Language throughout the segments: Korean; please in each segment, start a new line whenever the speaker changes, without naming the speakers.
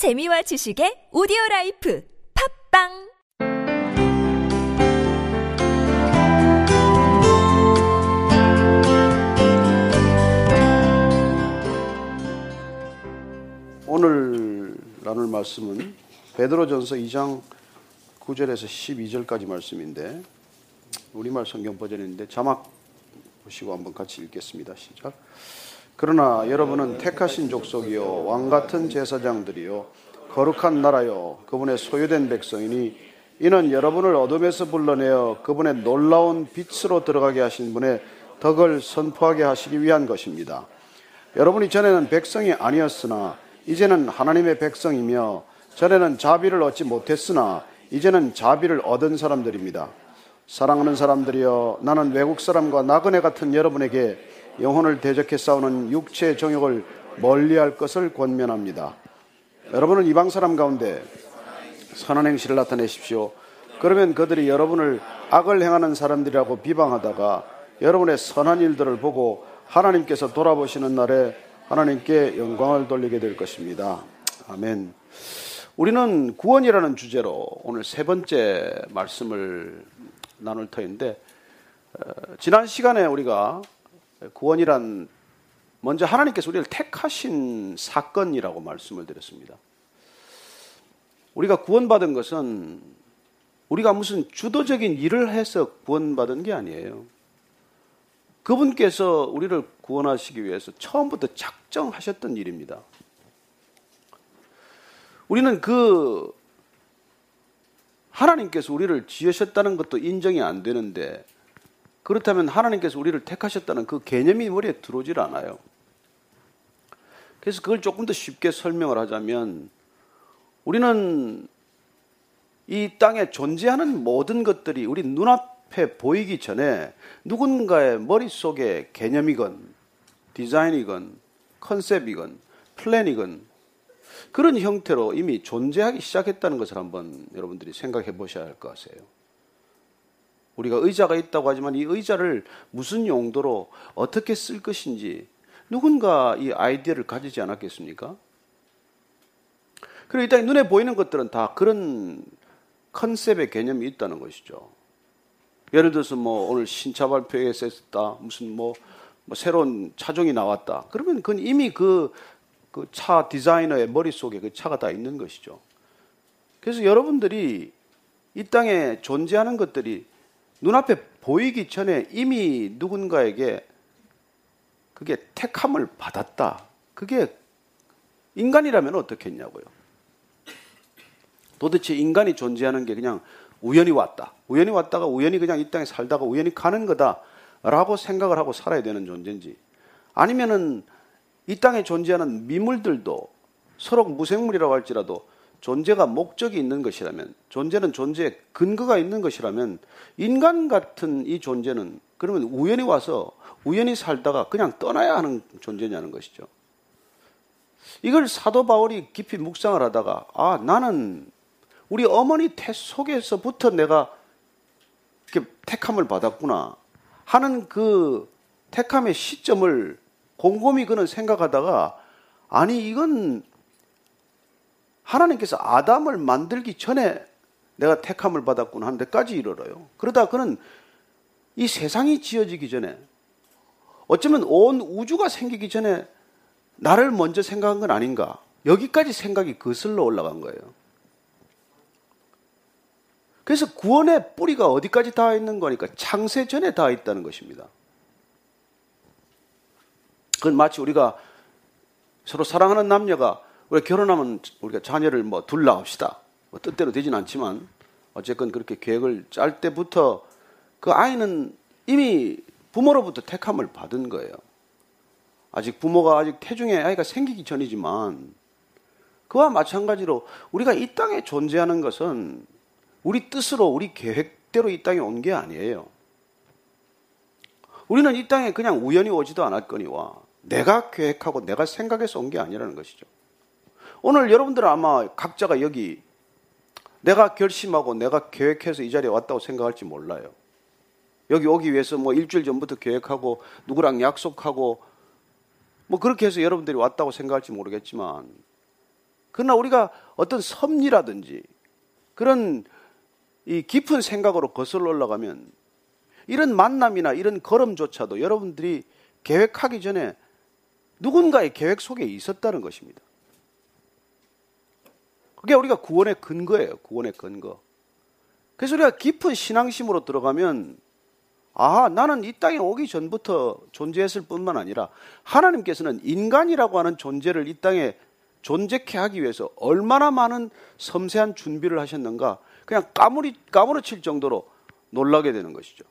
재미와 지식의 오디오 life 팟빵
오늘 나눌 말씀은 베드로전서 2장 9절에서 12절까지 말씀인데 우리말 성경 버전인데 자막 보시고 한번 같이 읽겠습니다. 시작. 그러나 여러분은 택하신 족속이요 왕 같은 제사장들이요 거룩한 나라요 그분의 소유된 백성이니 이는 여러분을 어둠에서 불러내어 그분의 놀라운 빛으로 들어가게 하신 분의 덕을 선포하게 하시기 위한 것입니다. 여러분이 전에는 백성이 아니었으나 이제는 하나님의 백성이며 전에는 자비를 얻지 못했으나 이제는 자비를 얻은 사람들입니다. 사랑하는 사람들이여 나는 외국 사람과 나그네 같은 여러분에게 영혼을 대적해 싸우는 육체의 정욕을 멀리할 것을 권면합니다. 여러분은 이방 사람 가운데 선한 행실을 나타내십시오. 그러면 그들이 여러분을 악을 행하는 사람들이라고 비방하다가 여러분의 선한 일들을 보고 하나님께서 돌아보시는 날에 하나님께 영광을 돌리게 될 것입니다. 아멘. 우리는 구원이라는 주제로 오늘 세 번째 말씀을 나눌 터인데 어, 지난 시간에 우리가 구원이란 먼저 하나님께서 우리를 택하신 사건이라고 말씀을 드렸습니다. 우리가 구원받은 것은 우리가 무슨 주도적인 일을 해서 구원받은 게 아니에요. 그분께서 우리를 구원하시기 위해서 처음부터 작정하셨던 일입니다. 우리는 그 하나님께서 우리를 지으셨다는 것도 인정이 안 되는데 그렇다면 하나님께서 우리를 택하셨다는 그 개념이 머리에 들어오질 않아요. 그래서 그걸 조금 더 쉽게 설명을 하자면 우리는 이 땅에 존재하는 모든 것들이 우리 눈앞에 보이기 전에 누군가의 머릿속에 개념이건 디자인이건 컨셉이건 플랜이건 그런 형태로 이미 존재하기 시작했다는 것을 한번 여러분들이 생각해 보셔야 할 것 같아요. 우리가 의자가 있다고 하지만 이 의자를 무슨 용도로 어떻게 쓸 것인지 누군가 이 아이디어를 가지지 않았겠습니까? 그리고 일단 눈에 보이는 것들은 다 그런 컨셉의 개념이 있다는 것이죠. 예를 들어서 뭐 오늘 신차 발표회에서 했다. 무슨 뭐, 뭐 새로운 차종이 나왔다. 그러면 그건 이미 그, 그 차 디자이너의 머릿속에 그 차가 다 있는 것이죠. 그래서 여러분들이 이 땅에 존재하는 것들이 눈앞에 보이기 전에 이미 누군가에게 그게 택함을 받았다. 그게 인간이라면 어떻겠냐고요. 도대체 인간이 존재하는 게 그냥 우연히 왔다. 우연히 왔다가 우연히 그냥 이 땅에 살다가 우연히 가는 거다라고 생각을 하고 살아야 되는 존재인지 아니면은 이 땅에 존재하는 미물들도 서로 무생물이라고 할지라도 존재가 목적이 있는 것이라면 존재는 존재의 근거가 있는 것이라면 인간 같은 이 존재는 그러면 우연히 와서 우연히 살다가 그냥 떠나야 하는 존재냐는 것이죠. 이걸 사도 바울이 깊이 묵상을 하다가 아 나는 우리 어머니 태 속에서부터 내가 이렇게 택함을 받았구나 하는 그 택함의 시점을 곰곰이 그는 생각하다가 아니 이건 하나님께서 아담을 만들기 전에 내가 택함을 받았구나 하는 데까지 이르러요. 그러다 그는 이 세상이 지어지기 전에 어쩌면 온 우주가 생기기 전에 나를 먼저 생각한 건 아닌가. 여기까지 생각이 거슬러 올라간 거예요. 그래서 구원의 뿌리가 어디까지 닿아 있는 거니까 창세 전에 닿아 있다는 것입니다. 그건 마치 우리가 서로 사랑하는 남녀가 우리가 결혼하면 우리가 자녀를 뭐 둘라 합시다. 뭐 뜻대로 되진 않지만 어쨌건 그렇게 계획을 짤 때부터 그 아이는 이미 부모로부터 택함을 받은 거예요. 아직 부모가 아직 태중에 아이가 생기기 전이지만 그와 마찬가지로 우리가 이 땅에 존재하는 것은 우리 뜻으로 우리 계획대로 이 땅에 온 게 아니에요. 우리는 이 땅에 그냥 우연히 오지도 않았거니와 내가 계획하고 내가 생각해서 온 게 아니라는 것이죠. 오늘 여러분들은 아마 각자가 여기 내가 결심하고 내가 계획해서 이 자리에 왔다고 생각할지 몰라요. 여기 오기 위해서 뭐 일주일 전부터 계획하고 누구랑 약속하고 뭐 그렇게 해서 여러분들이 왔다고 생각할지 모르겠지만 그러나 우리가 어떤 섭리라든지 그런 이 깊은 생각으로 거슬러 올라가면 이런 만남이나 이런 걸음조차도 여러분들이 계획하기 전에 누군가의 계획 속에 있었다는 것입니다. 그게 우리가 구원의 근거예요. 구원의 근거. 그래서 우리가 깊은 신앙심으로 들어가면 아, 나는 이 땅에 오기 전부터 존재했을 뿐만 아니라 하나님께서는 인간이라고 하는 존재를 이 땅에 존재케 하기 위해서 얼마나 많은 섬세한 준비를 하셨는가 그냥 까무리, 까무러칠 정도로 놀라게 되는 것이죠.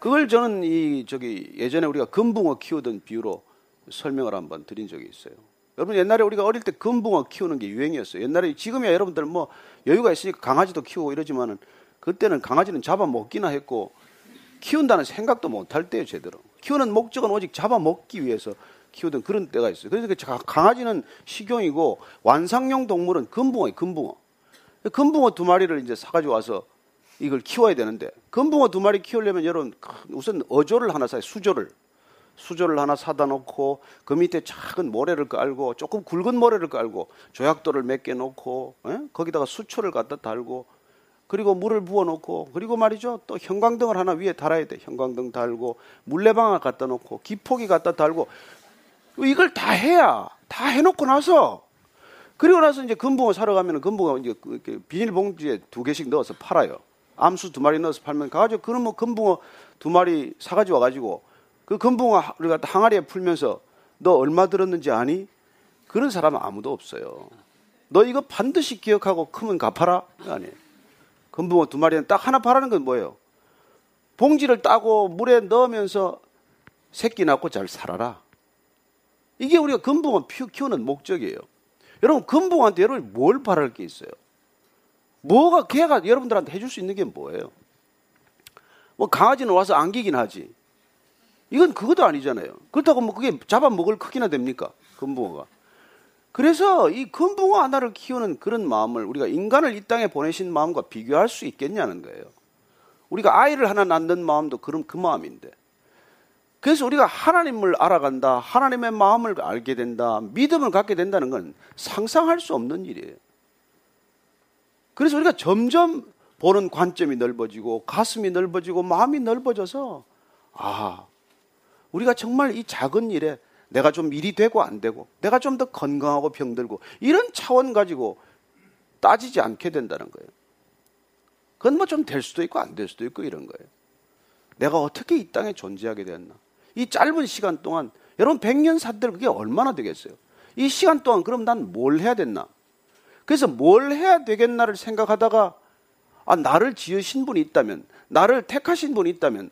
그걸 저는 이, 저기, 예전에 우리가 금붕어 키우던 비유로 설명을 한번 드린 적이 있어요. 여러분 옛날에 우리가 어릴 때 금붕어 키우는 게 유행이었어요. 옛날에 지금이야 여러분들 뭐 여유가 있으니까 강아지도 키우고 이러지만은 그때는 강아지는 잡아먹기나 했고 키운다는 생각도 못 할 때요 제대로. 키우는 목적은 오직 잡아먹기 위해서 키우던 그런 때가 있어요. 그래서 그 강아지는 식용이고 완상용 동물은 금붕어예요, 금붕어. 금붕어 두 마리를 이제 사가지고 와서 이걸 키워야 되는데 금붕어 두 마리 키우려면 여러분 우선 어조를 하나 사요, 수조를. 수조를 하나 사다 놓고 그 밑에 작은 모래를 깔고 조금 굵은 모래를 깔고 조약돌을 몇 개 놓고 에? 예? 거기다가 수초를 갖다 달고 그리고 물을 부어 놓고 그리고 말이죠 또 형광등을 하나 위에 달아야 돼 형광등 달고 물레방아 갖다 놓고 기포기 갖다 달고 이걸 다 해야 다 해놓고 나서 그리고 나서 이제 금붕어 사러 가면 금붕어 이제 그 비닐봉지에 두 개씩 넣어서 팔아요. 암수 두 마리 넣어서 팔면 가가지고 그러면 뭐 금붕어 두 마리 사가지고 와가지고 그 금붕어를 갖다 항아리에 풀면서 너 얼마 들었는지 아니? 그런 사람은 아무도 없어요. 너 이거 반드시 기억하고 크면 갚아라? 아니에요. 금붕어 두 마리는 딱 하나 팔라는 건 뭐예요? 봉지를 따고 물에 넣으면서 새끼 낳고 잘 살아라. 이게 우리가 금붕어 키우는 목적이에요. 여러분, 금붕어한테 여러분이 뭘 바랄 게 있어요? 뭐가 걔가 여러분들한테 해줄 수 있는 게 뭐예요? 뭐 강아지는 와서 안기긴 하지. 이건 그것도 아니잖아요. 그렇다고 뭐 그게 잡아먹을 크기나 됩니까? 금붕어가. 그래서 이 금붕어 하나를 키우는 그런 마음을 우리가 인간을 이 땅에 보내신 마음과 비교할 수 있겠냐는 거예요. 우리가 아이를 하나 낳는 마음도 그런 그 마음인데. 그래서 우리가 하나님을 알아간다, 하나님의 마음을 알게 된다, 믿음을 갖게 된다는 건 상상할 수 없는 일이에요. 그래서 우리가 점점 보는 관점이 넓어지고 가슴이 넓어지고 마음이 넓어져서 아, 우리가 정말 이 작은 일에 내가 좀 일이 되고 안 되고 내가 좀 더 건강하고 병들고 이런 차원 가지고 따지지 않게 된다는 거예요. 그건 뭐 좀 될 수도 있고 안 될 수도 있고 이런 거예요. 내가 어떻게 이 땅에 존재하게 되었나? 이 짧은 시간 동안 여러분 100년 산들 그게 얼마나 되겠어요? 이 시간 동안 그럼 난 뭘 해야 됐나? 그래서 뭘 해야 되겠나를 생각하다가 아 나를 지으신 분이 있다면 나를 택하신 분이 있다면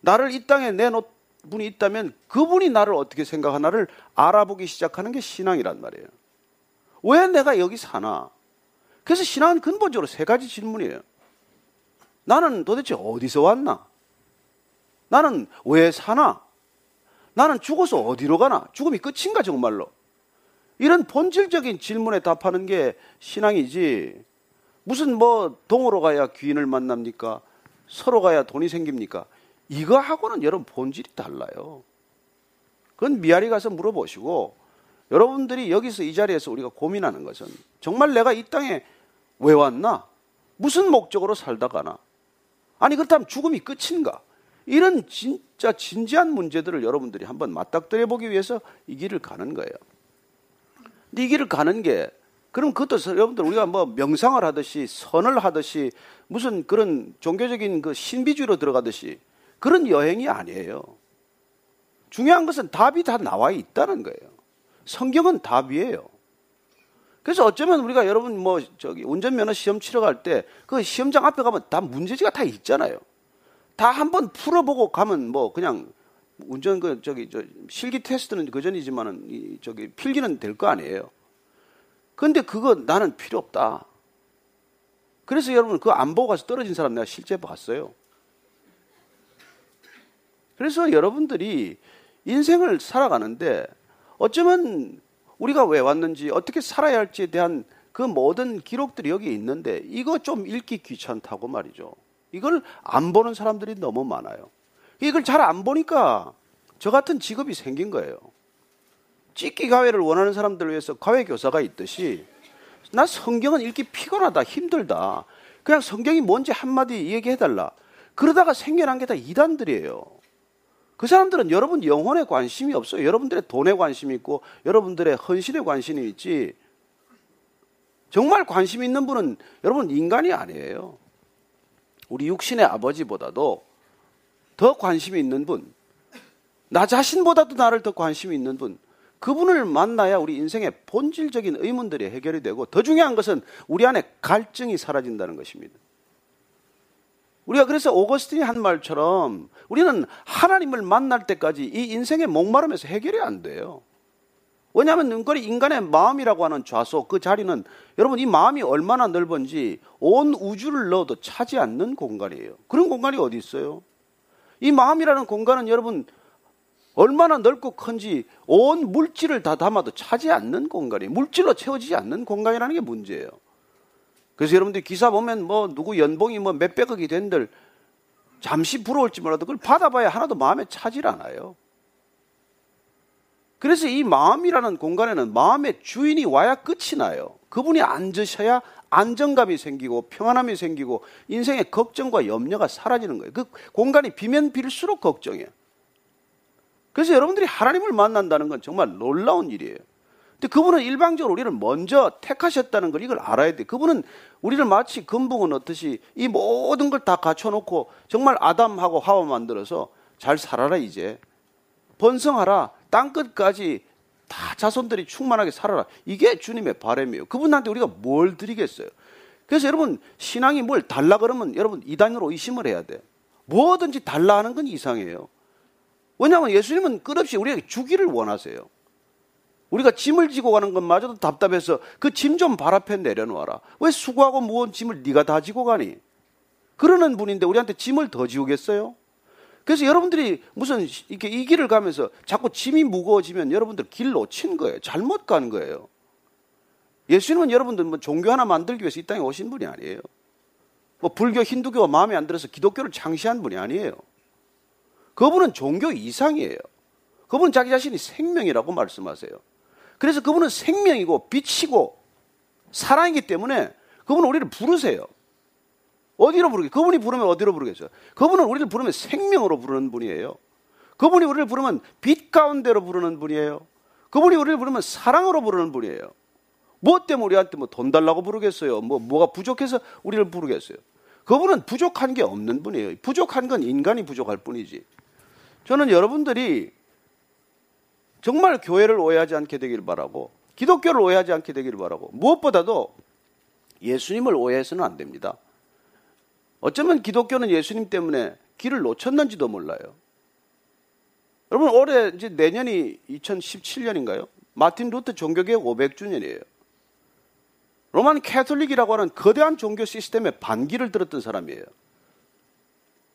나를 이 땅에 내놓 분이 있다면 그분이 나를 어떻게 생각하나를 알아보기 시작하는 게 신앙이란 말이에요. 왜 내가 여기 사나? 그래서 신앙은 근본적으로 세 가지 질문이에요. 나는 도대체 어디서 왔나? 나는 왜 사나? 나는 죽어서 어디로 가나? 죽음이 끝인가 정말로? 이런 본질적인 질문에 답하는 게 신앙이지. 무슨 뭐 동으로 가야 귀인을 만납니까? 서로 가야 돈이 생깁니까? 이거하고는 여러분 본질이 달라요. 그건 미아리 가서 물어보시고 여러분들이 여기서 이 자리에서 우리가 고민하는 것은 정말 내가 이 땅에 왜 왔나? 무슨 목적으로 살다 가나? 아니 그렇다면 죽음이 끝인가? 이런 진짜 진지한 문제들을 여러분들이 한번 맞닥뜨려 보기 위해서 이 길을 가는 거예요. 근데 이 길을 가는 게 그럼 그것도 여러분들 우리가 뭐 명상을 하듯이 선을 하듯이 무슨 그런 종교적인 그 신비주의로 들어가듯이 그런 여행이 아니에요. 중요한 것은 답이 다 나와 있다는 거예요. 성경은 답이에요. 그래서 어쩌면 우리가 여러분 뭐 저기 운전면허 시험 치러 갈 때 그 시험장 앞에 가면 다 문제지가 다 있잖아요. 다 한번 풀어보고 가면 뭐 그냥 운전 그 저기 저 실기 테스트는 그 전이지만은 이 저기 필기는 될 거 아니에요. 근데 그거 나는 필요 없다. 그래서 여러분 그거 안 보고 가서 떨어진 사람 내가 실제 봤어요. 그래서 여러분들이 인생을 살아가는데 어쩌면 우리가 왜 왔는지 어떻게 살아야 할지에 대한 그 모든 기록들이 여기 있는데 이거 좀 읽기 귀찮다고 말이죠. 이걸 안 보는 사람들이 너무 많아요. 이걸 잘 안 보니까 저 같은 직업이 생긴 거예요. 찍기 가회를 원하는 사람들을 위해서 가회 교사가 있듯이 나 성경은 읽기 피곤하다, 힘들다. 그냥 성경이 뭔지 한마디 얘기해달라. 그러다가 생겨난 게 다 이단들이에요. 그 사람들은 여러분 영혼에 관심이 없어요. 여러분들의 돈에 관심이 있고 여러분들의 헌신에 관심이 있지. 정말 관심 있는 분은 여러분 인간이 아니에요. 우리 육신의 아버지보다도 더 관심이 있는 분, 나 자신보다도 나를 더 관심이 있는 분, 그분을 만나야 우리 인생의 본질적인 의문들이 해결이 되고 더 중요한 것은 우리 안에 갈증이 사라진다는 것입니다. 우리가 그래서 오거스틴이 한 말처럼 우리는 하나님을 만날 때까지 이 인생의 목마름에서 해결이 안 돼요. 왜냐하면 눈거리 인간의 마음이라고 하는 좌소 그 자리는 여러분 이 마음이 얼마나 넓은지 온 우주를 넣어도 차지 않는 공간이에요. 그런 공간이 어디 있어요? 이 마음이라는 공간은 여러분 얼마나 넓고 큰지 온 물질을 다 담아도 차지 않는 공간이 물질로 채워지지 않는 공간이라는 게 문제예요. 그래서 여러분들 기사 보면 뭐 누구 연봉이 뭐 몇백억이 된들 잠시 부러울지 몰라도 그걸 받아봐야 하나도 마음에 차질 않아요. 그래서 이 마음이라는 공간에는 마음의 주인이 와야 끝이 나요. 그분이 앉으셔야 안정감이 생기고 평안함이 생기고 인생의 걱정과 염려가 사라지는 거예요. 그 공간이 비면 빌수록 걱정이에요. 그래서 여러분들이 하나님을 만난다는 건 정말 놀라운 일이에요. 근데 그분은 일방적으로 우리를 먼저 택하셨다는 걸 이걸 알아야 돼. 그분은 우리를 마치 금붕어 넣듯이 이 모든 걸 다 갖춰놓고 정말 아담하고 하와 만들어서 잘 살아라 이제. 번성하라. 땅 끝까지 다 자손들이 충만하게 살아라. 이게 주님의 바람이에요. 그분한테 우리가 뭘 드리겠어요? 그래서 여러분 신앙이 뭘 달라 그러면 여러분 이단으로 의심을 해야 돼. 뭐든지 달라 하는 건 이상해요. 왜냐하면 예수님은 끝없이 우리에게 주기를 원하세요. 우리가 짐을 지고 가는 것마저도 답답해서 그 짐 좀 발 앞에 내려놓아라. 왜 수고하고 무거운 짐을 네가 다 지고 가니? 그러는 분인데 우리한테 짐을 더 지우겠어요? 그래서 여러분들이 무슨 이렇게 이 길을 가면서 자꾸 짐이 무거워지면 여러분들 길 놓친 거예요. 잘못 간 거예요. 예수님은 여러분들 뭐 종교 하나 만들기 위해서 이 땅에 오신 분이 아니에요. 뭐 불교, 힌두교가 마음에 안 들어서 기독교를 창시한 분이 아니에요. 그분은 종교 이상이에요. 그분은 자기 자신이 생명이라고 말씀하세요. 그래서 그분은 생명이고 빛이고 사랑이기 때문에 그분은 우리를 부르세요. 어디로 부르게? 그분이 부르면 어디로 부르겠어요? 그분은 우리를 부르면 생명으로 부르는 분이에요. 그분이 우리를 부르면 빛 가운데로 부르는 분이에요. 그분이 우리를 부르면 사랑으로 부르는 분이에요. 뭐 때문에 우리한테 뭐 돈 달라고 부르겠어요? 뭐 뭐가 부족해서 우리를 부르겠어요? 그분은 부족한 게 없는 분이에요. 부족한 건 인간이 부족할 뿐이지. 저는 여러분들이 정말 교회를 오해하지 않게 되기를 바라고 기독교를 오해하지 않게 되기를 바라고 무엇보다도 예수님을 오해해서는 안 됩니다. 어쩌면 기독교는 예수님 때문에 길을 놓쳤는지도 몰라요. 여러분 올해 이제 내년이 2017년인가요? 마틴 루트 종교개혁 500주년이에요. 로만 캐톨릭이라고 하는 거대한 종교 시스템에 반기를 들었던 사람이에요.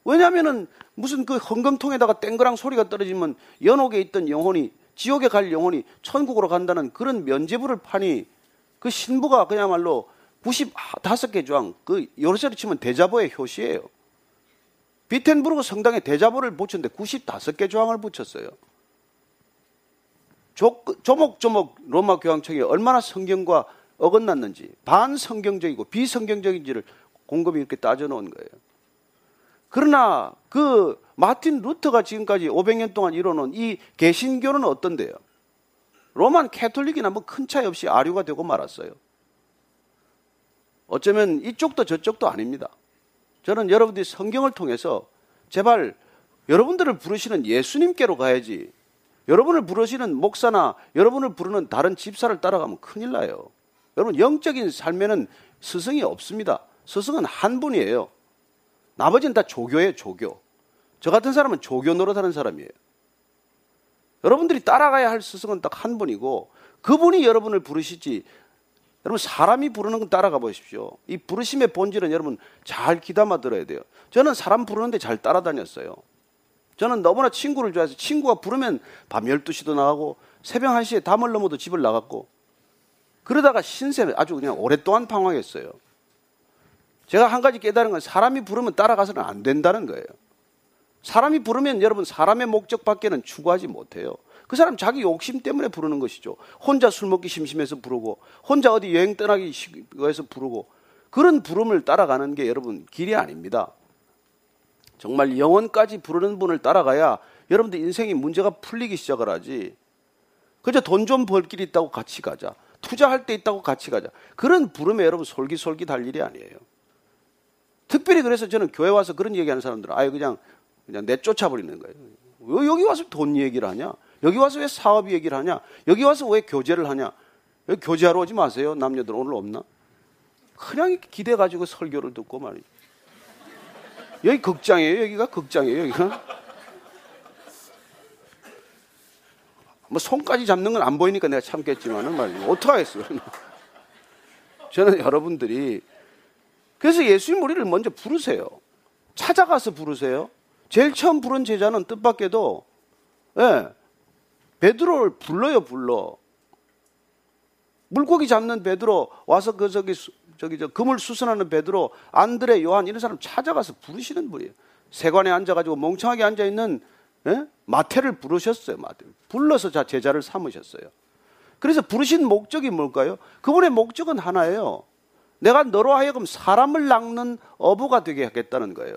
왜냐하면은 무슨 그 헌금통에다가 땡그랑 소리가 떨어지면 연옥에 있던 영혼이 지옥에 갈 영혼이 천국으로 간다는 그런 면제부를 파니 그 신부가 그야말로 95개 조항, 그 요르세로 치면 대자보의 효시예요. 비텐부르크 성당에 대자보를 붙였는데 95개 조항을 붙였어요. 조, 조목조목 로마 교황청이 얼마나 성경과 어긋났는지 반성경적이고 비성경적인지를 곰곰이 이렇게 따져놓은 거예요. 그러나 그 마틴 루터가 지금까지 500년 동안 이뤄놓은 이 개신교는 어떤데요? 로만 캐톨릭이나 뭐 큰 차이 없이 아류가 되고 말았어요. 어쩌면 이쪽도 저쪽도 아닙니다. 저는 여러분들이 성경을 통해서 제발 여러분들을 부르시는 예수님께로 가야지 여러분을 부르시는 목사나 여러분을 부르는 다른 집사를 따라가면 큰일 나요. 여러분 영적인 삶에는 스승이 없습니다. 스승은 한 분이에요. 나머지는 다 조교예요, 조교. 저 같은 사람은 조교 노릇하는 사람이에요. 여러분들이 따라가야 할 스승은 딱 한 분이고 그분이 여러분을 부르시지 여러분 사람이 부르는 건 따라가 보십시오. 이 부르심의 본질은 여러분 잘 귀담아 들어야 돼요. 저는 사람 부르는데 잘 따라다녔어요. 저는 너무나 친구를 좋아해서 친구가 부르면 밤 12시도 나가고 새벽 1시에 담을 넘어도 집을 나갔고 그러다가 신세 아주 그냥 오랫동안 방황했어요. 제가 한 가지 깨달은 건 사람이 부르면 따라가서는 안 된다는 거예요. 사람이 부르면 여러분 사람의 목적 밖에는 추구하지 못해요. 그 사람 자기 욕심 때문에 부르는 것이죠. 혼자 술 먹기 심심해서 부르고, 혼자 어디 여행 떠나기 위해서 부르고, 그런 부름을 따라가는 게 여러분 길이 아닙니다. 정말 영원까지 부르는 분을 따라가야 여러분들 인생이 문제가 풀리기 시작을 하지. 그저 돈 좀 벌 길이 있다고 같이 가자. 투자할 때 있다고 같이 가자. 그런 부름에 여러분 솔깃솔깃 할 일이 아니에요. 특별히 그래서 저는 교회 와서 그런 얘기하는 사람들은 아예 그냥 그냥 내쫓아 버리는 거예요. 왜 여기 와서 돈 얘기를 하냐? 여기 와서 왜 사업 얘기를 하냐? 여기 와서 왜 교제를 하냐? 여기 교제하러 오지 마세요. 남녀들 오늘 없나? 그냥 기대 가지고 설교를 듣고 말이죠. 여기 극장이에요. 여기가 극장이에요. 여기가. 뭐 손까지 잡는 건 안 보이니까 내가 참겠지만은 말이죠. 어떡하겠어요. 저는 여러분들이 그래서 예수님 우리를 먼저 부르세요. 찾아가서 부르세요. 제일 처음 부른 제자는 뜻밖에도 예, 베드로를 불러요, 불러. 물고기 잡는 베드로 와서 그 저기 저기 저 금을 수선하는 베드로, 안드레, 요한 이런 사람 찾아가서 부르시는 분이에요. 세관에 앉아가지고 멍청하게 앉아 있는 예? 마태를 부르셨어요. 마태 불러서 자 제자를 삼으셨어요. 그래서 부르신 목적이 뭘까요? 그분의 목적은 하나예요. 내가 너로 하여금 사람을 낚는 어부가 되게 하겠다는 거예요.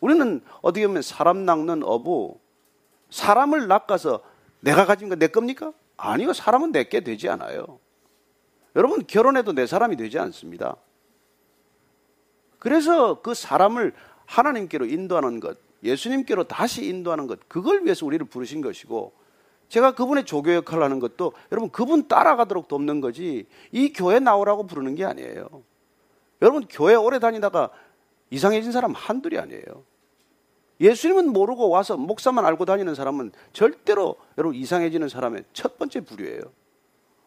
예? 우리는 어떻게 보면 사람 낚는 어부, 사람을 낚아서 내가 가진 거내 겁니까? 아니요, 사람은 내게 되지 않아요. 여러분, 결혼해도 내 사람이 되지 않습니다. 그래서 그 사람을 하나님께로 인도하는 것, 예수님께로 다시 인도하는 것, 그걸 위해서 우리를 부르신 것이고, 제가 그분의 조교 역할을 하는 것도 여러분 그분 따라가도록 돕는 거지, 이 교회 나오라고 부르는 게 아니에요. 여러분, 교회 오래 다니다가 이상해진 사람 한둘이 아니에요. 예수님은 모르고 와서 목사만 알고 다니는 사람은 절대로 여러분 이상해지는 사람의 첫 번째 부류예요.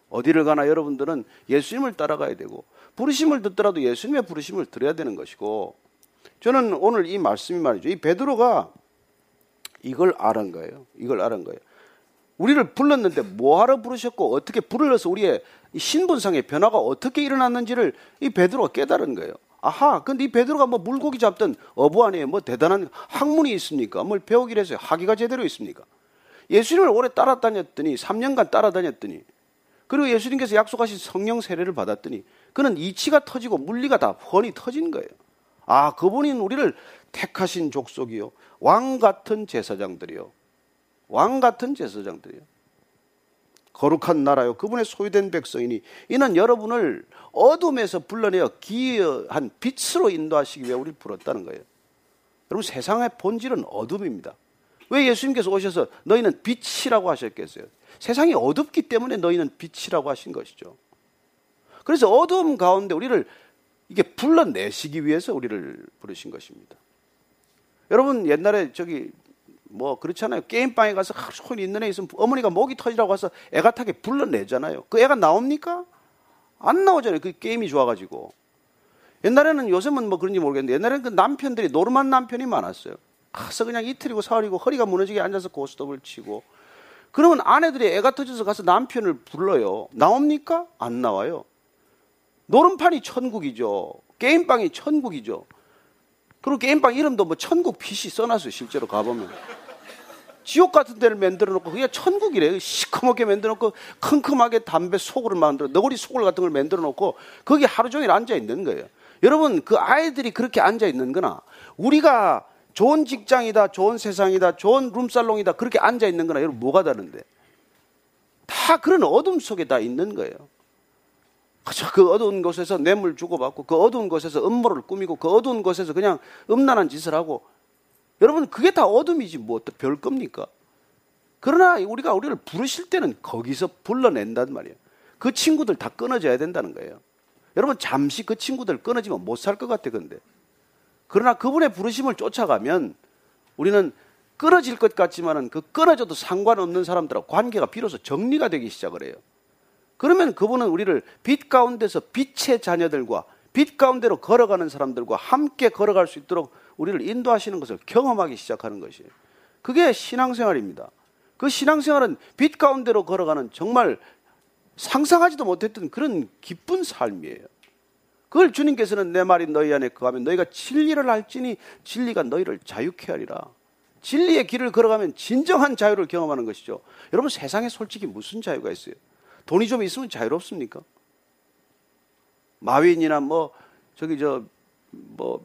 어디를 가나 여러분들은 예수님을 따라가야 되고 부르심을 듣더라도 예수님의 부르심을 들어야 되는 것이고 저는 오늘 이 말씀이 말이죠. 이 베드로가 이걸 알은 거예요. 이걸 알은 거예요. 우리를 불렀는데 뭐하러 부르셨고 어떻게 불러서 우리의 신분상의 변화가 어떻게 일어났는지를 이 베드로가 깨달은 거예요. 아하, 근데 이 베드로가 뭐 물고기 잡던 어부 안에 뭐 대단한 학문이 있습니까? 뭘 배우기로 해서 학위가 제대로 있습니까? 예수님을 오래 따라다녔더니 3년간 따라다녔더니 그리고 예수님께서 약속하신 성령 세례를 받았더니 그는 이치가 터지고 물리가 다 훤히 터진 거예요. 아, 그분이 우리를 택하신 족속이요. 왕 같은 제사장들이요. 왕 같은 제사장들이요. 거룩한 나라요. 그분의 소유된 백성이니 이는 여러분을 어둠에서 불러내어 기이한 빛으로 인도하시기 위해 우리를 불렀다는 거예요. 여러분 세상의 본질은 어둠입니다. 왜 예수님께서 오셔서 너희는 빛이라고 하셨겠어요? 세상이 어둡기 때문에 너희는 빛이라고 하신 것이죠. 그래서 어두움 가운데 우리를 이게 불러내시기 위해서 우리를 부르신 것입니다. 여러분 옛날에 저기 뭐 그렇잖아요. 게임방에 가서 하루 종일 있는 애 있으면 어머니가 목이 터지라고 해서 애가 타게 불러내잖아요. 그 애가 나옵니까? 안 나오잖아요. 그 게임이 좋아가지고. 옛날에는 요즘은 뭐 그런지 모르겠는데 옛날에는 그 남편들이 노름한 남편이 많았어요. 가서 그냥 이틀이고 사흘이고 허리가 무너지게 앉아서 고스톱을 치고 그러면 아내들이 애가 터져서 가서 남편을 불러요. 나옵니까? 안 나와요. 노름판이 천국이죠. 게임방이 천국이죠. 그리고 게임방 이름도 뭐 천국 PC 써놨어요. 실제로 가보면. 지옥 같은 데를 만들어 놓고 그게 천국이래. 시커멓게 만들어 놓고 큼큼하게 담배 속을 만들어 너구리 속을 같은 걸 만들어 놓고 거기 하루 종일 앉아 있는 거예요. 여러분 그 아이들이 그렇게 앉아 있는 거나 우리가 좋은 직장이다, 좋은 세상이다, 좋은 룸살롱이다 그렇게 앉아 있는 거나 여러분 뭐가 다른데? 다 그런 어둠 속에 다 있는 거예요. 그저 그 어두운 곳에서 뇌물 주고받고 그 어두운 곳에서 음모를 꾸미고 그 어두운 곳에서 그냥 음란한 짓을 하고 여러분 그게 다 어둠이지 뭐별 겁니까? 그러나 우리가 우리를 부르실 때는 거기서 불러낸단 말이에요. 그 친구들 다 끊어져야 된다는 거예요. 여러분 잠시 그 친구들 끊어지면 못 살 것 같아 근데. 그러나 그분의 부르심을 쫓아가면 우리는 끊어질 것 같지만은 그 끊어져도 상관없는 사람들하고 관계가 비로소 정리가 되기 시작을 해요. 그러면 그분은 우리를 빛 가운데서 빛의 자녀들과 빛 가운데로 걸어가는 사람들과 함께 걸어갈 수 있도록 우리를 인도하시는 것을 경험하기 시작하는 것이에요. 그게 신앙생활입니다. 그 신앙생활은 빛 가운데로 걸어가는 정말 상상하지도 못했던 그런 기쁜 삶이에요. 그걸 주님께서는 내 말이 너희 안에 거하면 너희가 진리를 알지니 진리가 너희를 자유케 하리라. 진리의 길을 걸어가면 진정한 자유를 경험하는 것이죠. 여러분 세상에 솔직히 무슨 자유가 있어요? 돈이 좀 있으면 자유롭습니까? 마윈이나 뭐 저기 저 뭐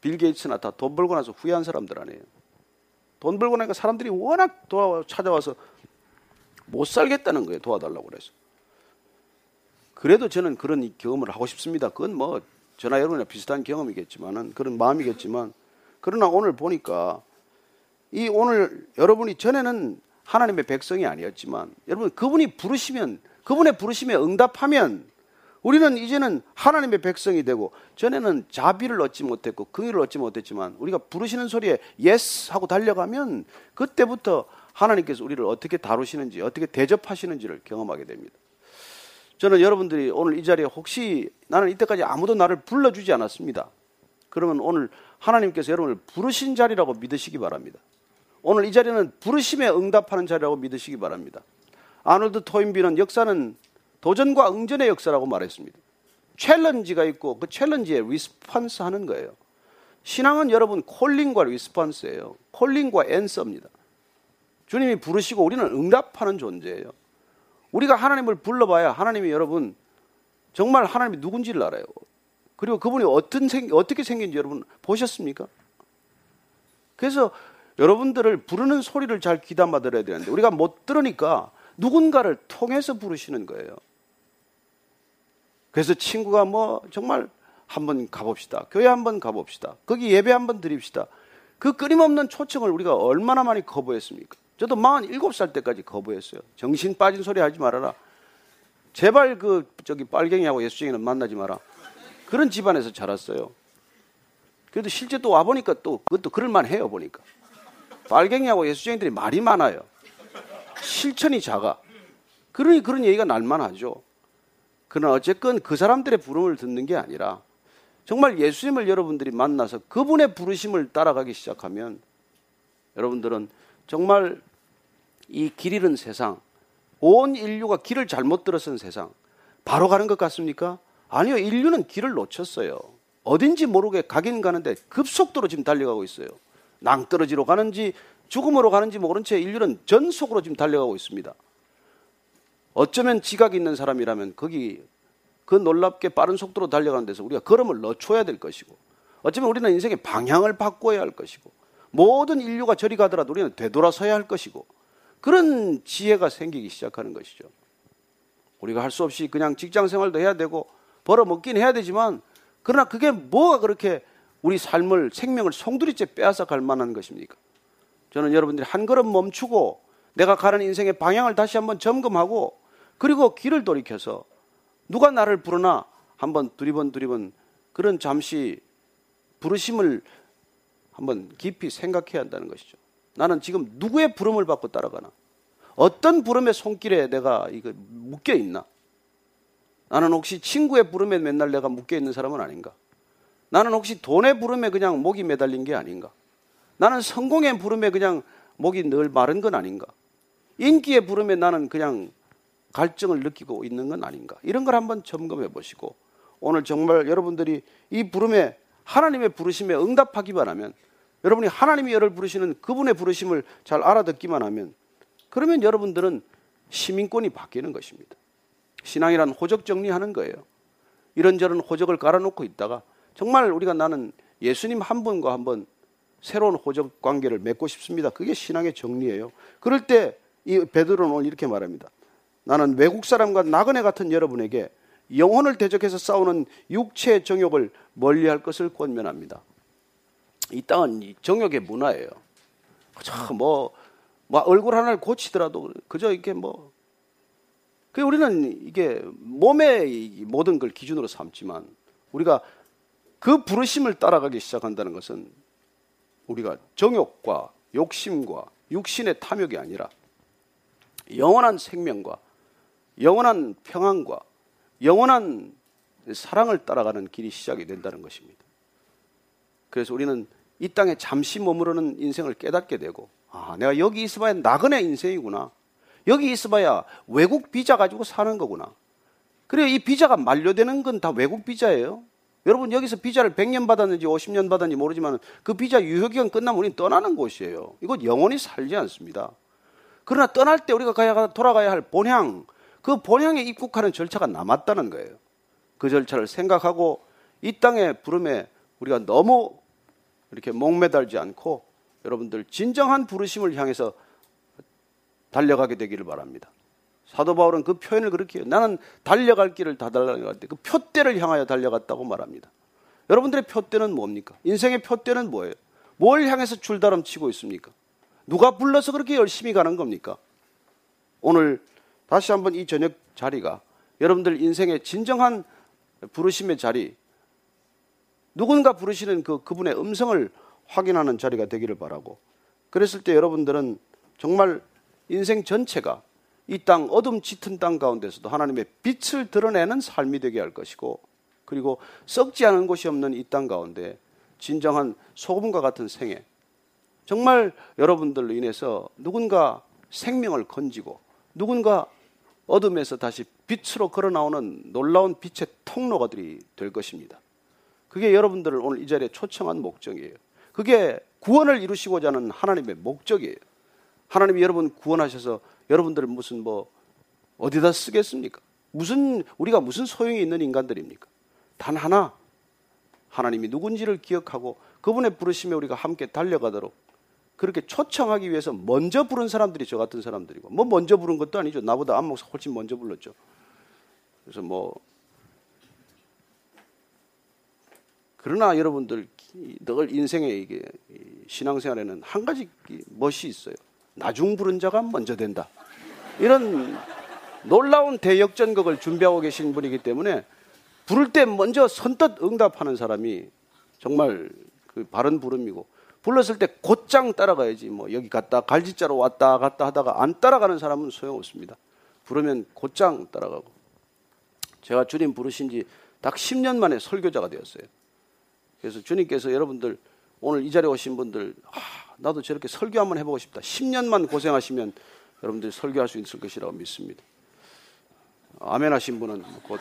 빌 게이츠나 다 돈 벌고 나서 후회한 사람들 아니에요. 돈 벌고 나니까 사람들이 워낙 도와 찾아와서 못 살겠다는 거예요. 도와달라고 그래서. 그래도 저는 그런 경험을 하고 싶습니다. 그건 뭐 저나 여러분이나 비슷한 경험이겠지만은 그런 마음이겠지만 그러나 오늘 보니까 이 오늘 여러분이 전에는 하나님의 백성이 아니었지만 여러분 그분이 부르시면 그분의 부르심에 응답하면 우리는 이제는 하나님의 백성이 되고 전에는 자비를 얻지 못했고 긍휼을 얻지 못했지만 우리가 부르시는 소리에 yes 하고 달려가면 그때부터 하나님께서 우리를 어떻게 다루시는지 어떻게 대접하시는지를 경험하게 됩니다. 저는 여러분들이 오늘 이 자리에 혹시 나는 이때까지 아무도 나를 불러주지 않았습니다. 그러면 오늘 하나님께서 여러분을 부르신 자리라고 믿으시기 바랍니다. 오늘 이 자리는 부르심에 응답하는 자리라고 믿으시기 바랍니다. 아놀드 토인비는 역사는 도전과 응전의 역사라고 말했습니다. challenge가 있고 그 challenge에 response 하는 거예요. 신앙은 여러분 calling과 response예요. calling과 answer입니다. 주님이 부르시고 우리는 응답하는 존재예요. 우리가 하나님을 불러봐야 하나님이 여러분 정말 하나님이 누군지를 알아요. 그리고 그분이 어떤 생, 어떻게 생긴지 여러분 보셨습니까? 그래서 여러분들을 부르는 소리를 잘 귀담아 들어야 되는데 우리가 못 들으니까 누군가를 통해서 부르시는 거예요. 그래서 친구가 뭐 정말 한번 가봅시다. 교회 한번 가봅시다. 거기 예배 한번 드립시다. 그 끊임없는 초청을 우리가 얼마나 많이 거부했습니까? 저도 47살 때까지 거부했어요. 정신 빠진 소리 하지 말아라. 제발 그 저기 빨갱이하고 예수쟁이는 만나지 마라. 그런 집안에서 자랐어요. 그래도 실제 또 와보니까 또 그것도 그럴만 해요, 보니까. 빨갱이하고 예수쟁이들이 말이 많아요. 실천이 작아. 그러니 그런 얘기가 날만하죠. 그러나 어쨌건 그 사람들의 부름을 듣는 게 아니라 정말 예수님을 여러분들이 만나서 그분의 부르심을 따라가기 시작하면 여러분들은 정말 이 길 잃은 세상, 온 인류가 길을 잘못 들어선 세상, 바로 가는 것 같습니까? 아니요, 인류는 길을 놓쳤어요. 어딘지 모르게 가긴 가는데 급속도로 지금 달려가고 있어요. 낭떠러지로 가는지 죽음으로 가는지 모른 채 인류는 전속으로 지금 달려가고 있습니다. 어쩌면 지각이 있는 사람이라면 거기 그 놀랍게 빠른 속도로 달려가는 데서 우리가 걸음을 넣어줘야 될 것이고 어쩌면 우리는 인생의 방향을 바꿔야 할 것이고 모든 인류가 저리 가더라도 우리는 되돌아서야 할 것이고 그런 지혜가 생기기 시작하는 것이죠. 우리가 할 수 없이 그냥 직장 생활도 해야 되고 벌어먹긴 해야 되지만 그러나 그게 뭐가 그렇게 우리 삶을 생명을 송두리째 빼앗아 갈 만한 것입니까? 저는 여러분들이 한 걸음 멈추고 내가 가는 인생의 방향을 다시 한번 점검하고 그리고 길을 돌이켜서 누가 나를 부르나 한번 두리번 두리번 그런 잠시 부르심을 한번 깊이 생각해야 한다는 것이죠. 나는 지금 누구의 부름을 받고 따라가나? 어떤 부름의 손길에 내가 이거 묶여 있나? 나는 혹시 친구의 부름에 맨날 내가 묶여 있는 사람은 아닌가? 나는 혹시 돈의 부름에 그냥 목이 매달린 게 아닌가? 나는 성공의 부름에 그냥 목이 늘 마른 건 아닌가? 인기의 부름에 나는 그냥 갈증을 느끼고 있는 건 아닌가? 이런 걸 한번 점검해 보시고 오늘 정말 여러분들이 이 부름에 하나님의 부르심에 응답하기만 하면 여러분이 하나님이 여러분을 부르시는 그분의 부르심을 잘 알아듣기만 하면 그러면 여러분들은 시민권이 바뀌는 것입니다. 신앙이란 호적 정리하는 거예요. 이런저런 호적을 깔아놓고 있다가 정말 우리가 나는 예수님 한 분과 한번 새로운 호적 관계를 맺고 싶습니다. 그게 신앙의 정리예요. 그럴 때 이 베드로는 이렇게 말합니다. 나는 외국 사람과 나그네 같은 여러분에게 영혼을 대적해서 싸우는 육체의 정욕을 멀리할 것을 권면합니다. 이 땅은 정욕의 문화예요. 뭐, 뭐 얼굴 하나를 고치더라도 그저 이렇게 뭐. 그 우리는 이게 몸의 모든 걸 기준으로 삼지만 우리가 그 부르심을 따라가기 시작한다는 것은 우리가 정욕과 욕심과 육신의 탐욕이 아니라 영원한 생명과 영원한 평안과 영원한 사랑을 따라가는 길이 시작이 된다는 것입니다. 그래서 우리는 이 땅에 잠시 머무르는 인생을 깨닫게 되고, 아, 내가 여기 있어봐야 나그네 인생이구나. 여기 있어봐야 외국 비자 가지고 사는 거구나. 그래, 이 비자가 만료되는 건 다 외국 비자예요. 여러분 여기서 비자를 100년 받았는지 50년 받았는지 모르지만 그 비자 유효기간 끝나면 우리는 떠나는 곳이에요. 이곳 영원히 살지 않습니다. 그러나 떠날 때 우리가 가야, 돌아가야 할 본향, 그 본향에 입국하는 절차가 남았다는 거예요. 그 절차를 생각하고 이 땅의 부름에 우리가 너무 이렇게 목매달지 않고 여러분들 진정한 부르심을 향해서 달려가게 되기를 바랍니다. 사도 바울은 그 표현을 그렇게 해요. 나는 달려갈 길을 다 달려갈 때그 표대를 향하여 달려갔다고 말합니다. 여러분들의 표대는 뭡니까? 인생의 표대는 뭐예요? 뭘 향해서 줄다름 치고 있습니까? 누가 불러서 그렇게 열심히 가는 겁니까? 오늘 다시 한번 이 저녁 자리가 여러분들 인생의 진정한 부르심의 자리, 누군가 부르시는 그 그분의 음성을 확인하는 자리가 되기를 바라고, 그랬을 때 여러분들은 정말 인생 전체가 이 땅 어둠 짙은 땅 가운데서도 하나님의 빛을 드러내는 삶이 되게 할 것이고 그리고 썩지 않은 곳이 없는 이 땅 가운데 진정한 소금과 같은 생애 정말 여러분들로 인해서 누군가 생명을 건지고 누군가 어둠에서 다시 빛으로 걸어 나오는 놀라운 빛의 통로가들이 될 것입니다. 그게 여러분들을 오늘 이 자리에 초청한 목적이에요. 그게 구원을 이루시고자 하는 하나님의 목적이에요. 하나님이 여러분 구원하셔서 여러분들을 무슨 뭐 어디다 쓰겠습니까? 무슨 우리가 무슨 소용이 있는 인간들입니까? 단 하나 하나님이 누군지를 기억하고 그분의 부르심에 우리가 함께 달려가도록 그렇게 초청하기 위해서 먼저 부른 사람들이 저 같은 사람들이고 뭐 먼저 부른 것도 아니죠. 나보다 안목사 훨씬 먼저 불렀죠. 그래서 뭐 그러나 여러분들 늘 인생에 이게 신앙생활에는 한 가지 멋이 있어요. 나중 부른 자가 먼저 된다. 이런 놀라운 대역전극을 준비하고 계신 분이기 때문에 부를 때 먼저 선뜻 응답하는 사람이 정말 그 바른 부름이고 불렀을 때 곧장 따라가야지 뭐 여기 갔다 갈지자로 왔다 갔다 하다가 안 따라가는 사람은 소용없습니다. 부르면 곧장 따라가고 제가 주님 부르신 지 딱 10년 만에 설교자가 되었어요. 그래서 주님께서 여러분들 오늘 이 자리에 오신 분들 아, 나도 저렇게 설교 한번 해보고 싶다. 10년만 고생하시면 여러분들이 설교할 수 있을 것이라고 믿습니다. 아멘 하신 분은 곧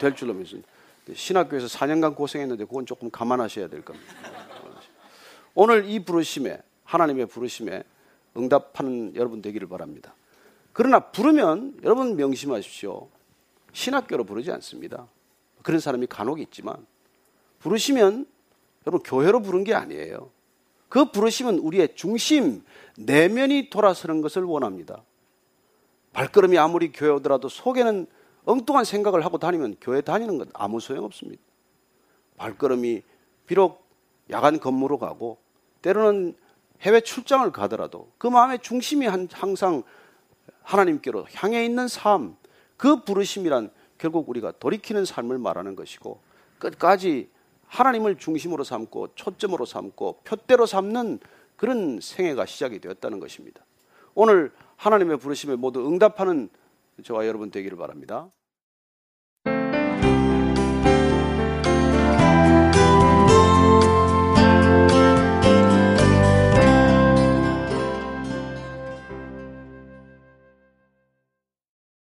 될 줄로 믿습니다. 신학교에서 4년간 고생했는데 그건 조금 감안하셔야 될 겁니다. 오늘 이 부르심에 하나님의 부르심에 응답하는 여러분 되기를 바랍니다. 그러나 부르면 여러분 명심하십시오. 신학교로 부르지 않습니다. 그런 사람이 간혹 있지만 부르시면 여러분 교회로 부른 게 아니에요. 그 부르심은 우리의 중심, 내면이 돌아서는 것을 원합니다. 발걸음이 아무리 교회 오더라도 속에는 엉뚱한 생각을 하고 다니면 교회 다니는 건 아무 소용 없습니다. 발걸음이 비록 야간 근무로 가고 때로는 해외 출장을 가더라도 그 마음의 중심이 항상 하나님께로 향해 있는 삶, 그 부르심이란 결국 우리가 돌이키는 삶을 말하는 것이고 끝까지 하나님을 중심으로 삼고 초점으로 삼고 표대로 삼는 그런 생애가 시작이 되었다는 것입니다. 오늘 하나님의 부르심에 모두 응답하는 저와 여러분 되기를 바랍니다.